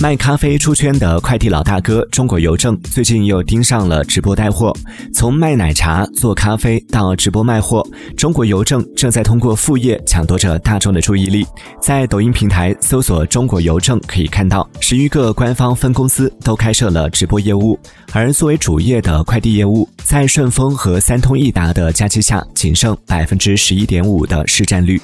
卖咖啡出圈的快递老大哥中国邮政最近又盯上了直播带货从卖奶茶做咖啡到直播卖货中国邮政正在通过副业抢夺着大众的注意力在抖音平台搜索中国邮政可以看到十余个官方分公司都开设了直播业务而作为主业的快递业务在顺丰和三通一达的夹击下仅剩百分之十一点五的市占率。